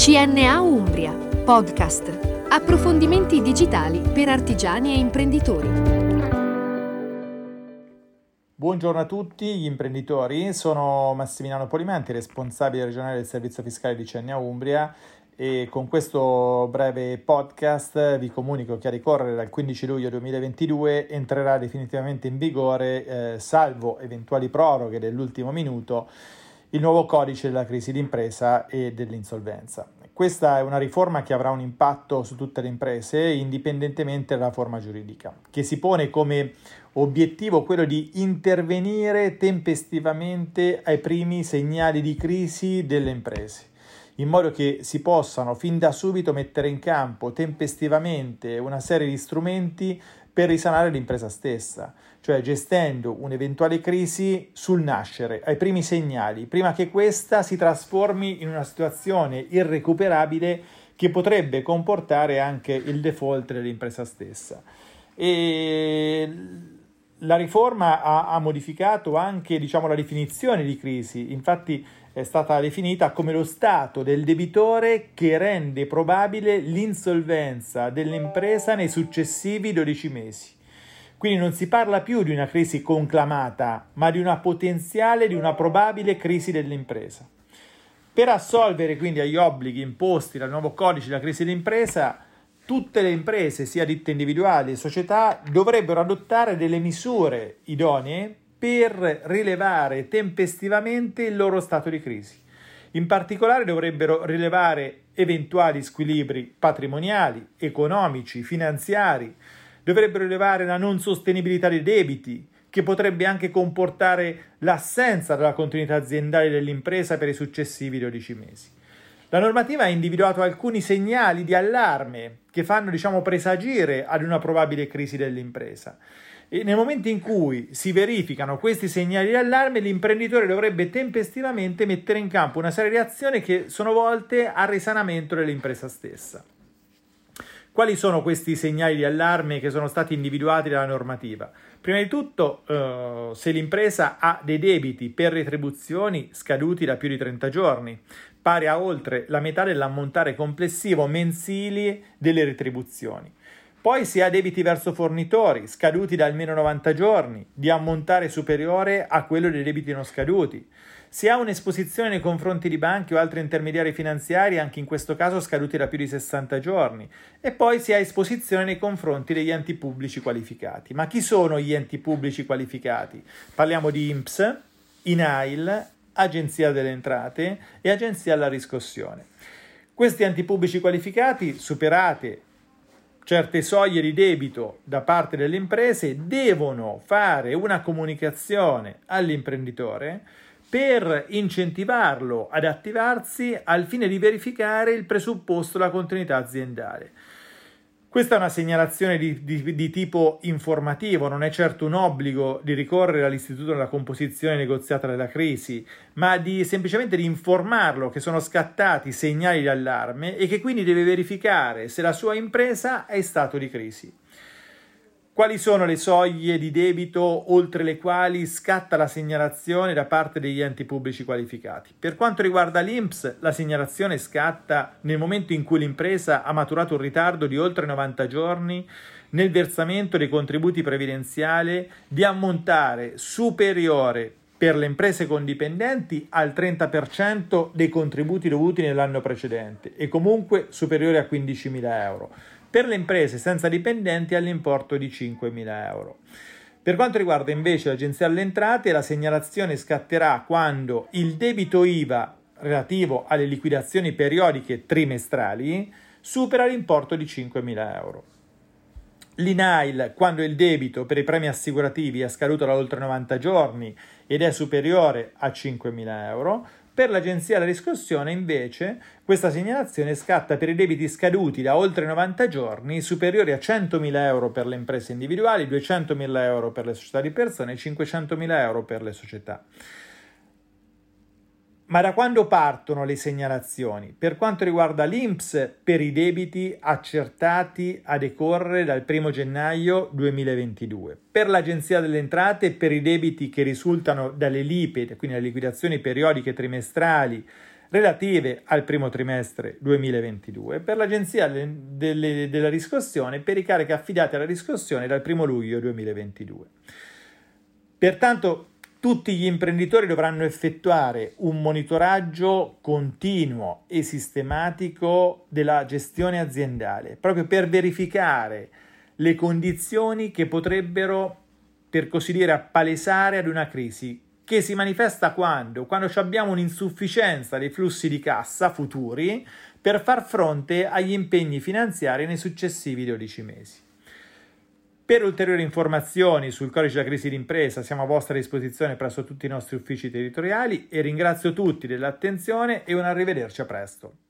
CNA Umbria, podcast. Approfondimenti digitali per artigiani e imprenditori. Buongiorno a tutti gli imprenditori, sono Massimiliano Polimenti, responsabile regionale del servizio fiscale di CNA Umbria e con questo breve podcast vi comunico che a ricorrere dal 15 luglio 2022 entrerà definitivamente in vigore, eh, salvo eventuali proroghe dell'ultimo minuto, il nuovo codice della crisi d'impresa e dell'insolvenza. Questa è una riforma che avrà un impatto su tutte le imprese, indipendentemente dalla forma giuridica, che si pone come obiettivo quello di intervenire tempestivamente ai primi segnali di crisi delle imprese in modo che si possano fin da subito mettere in campo tempestivamente una serie di strumenti per risanare l'impresa stessa, cioè gestendo un'eventuale crisi sul nascere, ai primi segnali, prima che questa si trasformi in una situazione irrecuperabile che potrebbe comportare anche il default dell'impresa stessa. E la riforma ha, ha modificato anche diciamo, la definizione di crisi, infatti è stata definita come lo stato del debitore che rende probabile l'insolvenza dell'impresa nei successivi 12 mesi. Quindi non si parla più di una crisi conclamata, ma di una potenziale, di una probabile crisi dell'impresa. Per assolvere quindi agli obblighi imposti dal nuovo codice della crisi d'impresa, tutte le imprese, sia ditte individuali che società, dovrebbero adottare delle misure idonee per rilevare tempestivamente il loro stato di crisi. In particolare dovrebbero rilevare eventuali squilibri patrimoniali, economici, finanziari, dovrebbero rilevare la non sostenibilità dei debiti, che potrebbe anche comportare l'assenza della continuità aziendale dell'impresa per i successivi 12 mesi. La normativa ha individuato alcuni segnali di allarme che fanno, diciamo, presagire ad una probabile crisi dell'impresa. E nel momento in cui si verificano questi segnali di allarme, l'imprenditore dovrebbe tempestivamente mettere in campo una serie di azioni che sono volte al risanamento dell'impresa stessa. Quali sono questi segnali di allarme che sono stati individuati dalla normativa? Prima di tutto, eh, se l'impresa ha dei debiti per retribuzioni scaduti da più di 30 giorni, pari a oltre la metà dell'ammontare complessivo mensili delle retribuzioni. Poi si ha debiti verso fornitori scaduti da almeno 90 giorni, di ammontare superiore a quello dei debiti non scaduti. Si ha un'esposizione nei confronti di banche o altri intermediari finanziari, anche in questo caso scaduti da più di 60 giorni. E poi si ha esposizione nei confronti degli enti pubblici qualificati. Ma chi sono gli enti pubblici qualificati? Parliamo di INPS, INAIL, Agenzia delle Entrate e Agenzia alla Riscossione. Questi enti pubblici qualificati, superate certe soglie di debito da parte delle imprese devono fare una comunicazione all'imprenditore per incentivarlo ad attivarsi al fine di verificare il presupposto della continuità aziendale. Questa è una segnalazione di, di, di, tipo informativo, non è certo un obbligo di ricorrere all'istituto della composizione negoziata della crisi, ma di, semplicemente di informarlo che sono scattati segnali di allarme e che quindi deve verificare se la sua impresa è in stato di crisi. Quali sono le soglie di debito oltre le quali scatta la segnalazione da parte degli enti pubblici qualificati? Per quanto riguarda l'INPS, la segnalazione scatta nel momento in cui l'impresa ha maturato un ritardo di oltre 90 giorni nel versamento dei contributi previdenziali di ammontare superiore per le imprese con dipendenti al 30% dei contributi dovuti nell'anno precedente e comunque superiore a 15.000 euro per le imprese senza dipendenti all'importo di 5.000 euro. Per quanto riguarda invece l'Agenzia alle Entrate, la segnalazione scatterà quando il debito IVA relativo alle liquidazioni periodiche trimestrali supera l'importo di 5.000 euro. L'INAIL quando il debito per i premi assicurativi è scaduto da oltre 90 giorni ed è superiore a 5.000 euro, per l'agenzia della riscossione, invece, questa segnalazione scatta per i debiti scaduti da oltre 90 giorni, superiori a 100.000 euro per le imprese individuali, 200.000 euro per le società di persone e 500.000 euro per le società. Ma da quando partono le segnalazioni? Per quanto riguarda l'INPS, per i debiti accertati a decorrere dal 1 gennaio 2022. Per l'Agenzia delle Entrate, per i debiti che risultano dalle LIPE, quindi le liquidazioni periodiche trimestrali relative al primo trimestre 2022 per l'Agenzia delle, della riscossione per i carichi affidati alla riscossione dal 1 luglio 2022. Pertanto tutti gli imprenditori dovranno effettuare un monitoraggio continuo e sistematico della gestione aziendale, proprio per verificare le condizioni che potrebbero, per così dire, appalesare ad una crisi che si manifesta quando? Quando abbiamo un'insufficienza dei flussi di cassa futuri per far fronte agli impegni finanziari nei successivi 12 mesi. Per ulteriori informazioni sul codice della crisi d'impresa siamo a vostra disposizione presso tutti i nostri uffici territoriali e ringrazio tutti dell'attenzione e un arrivederci a presto.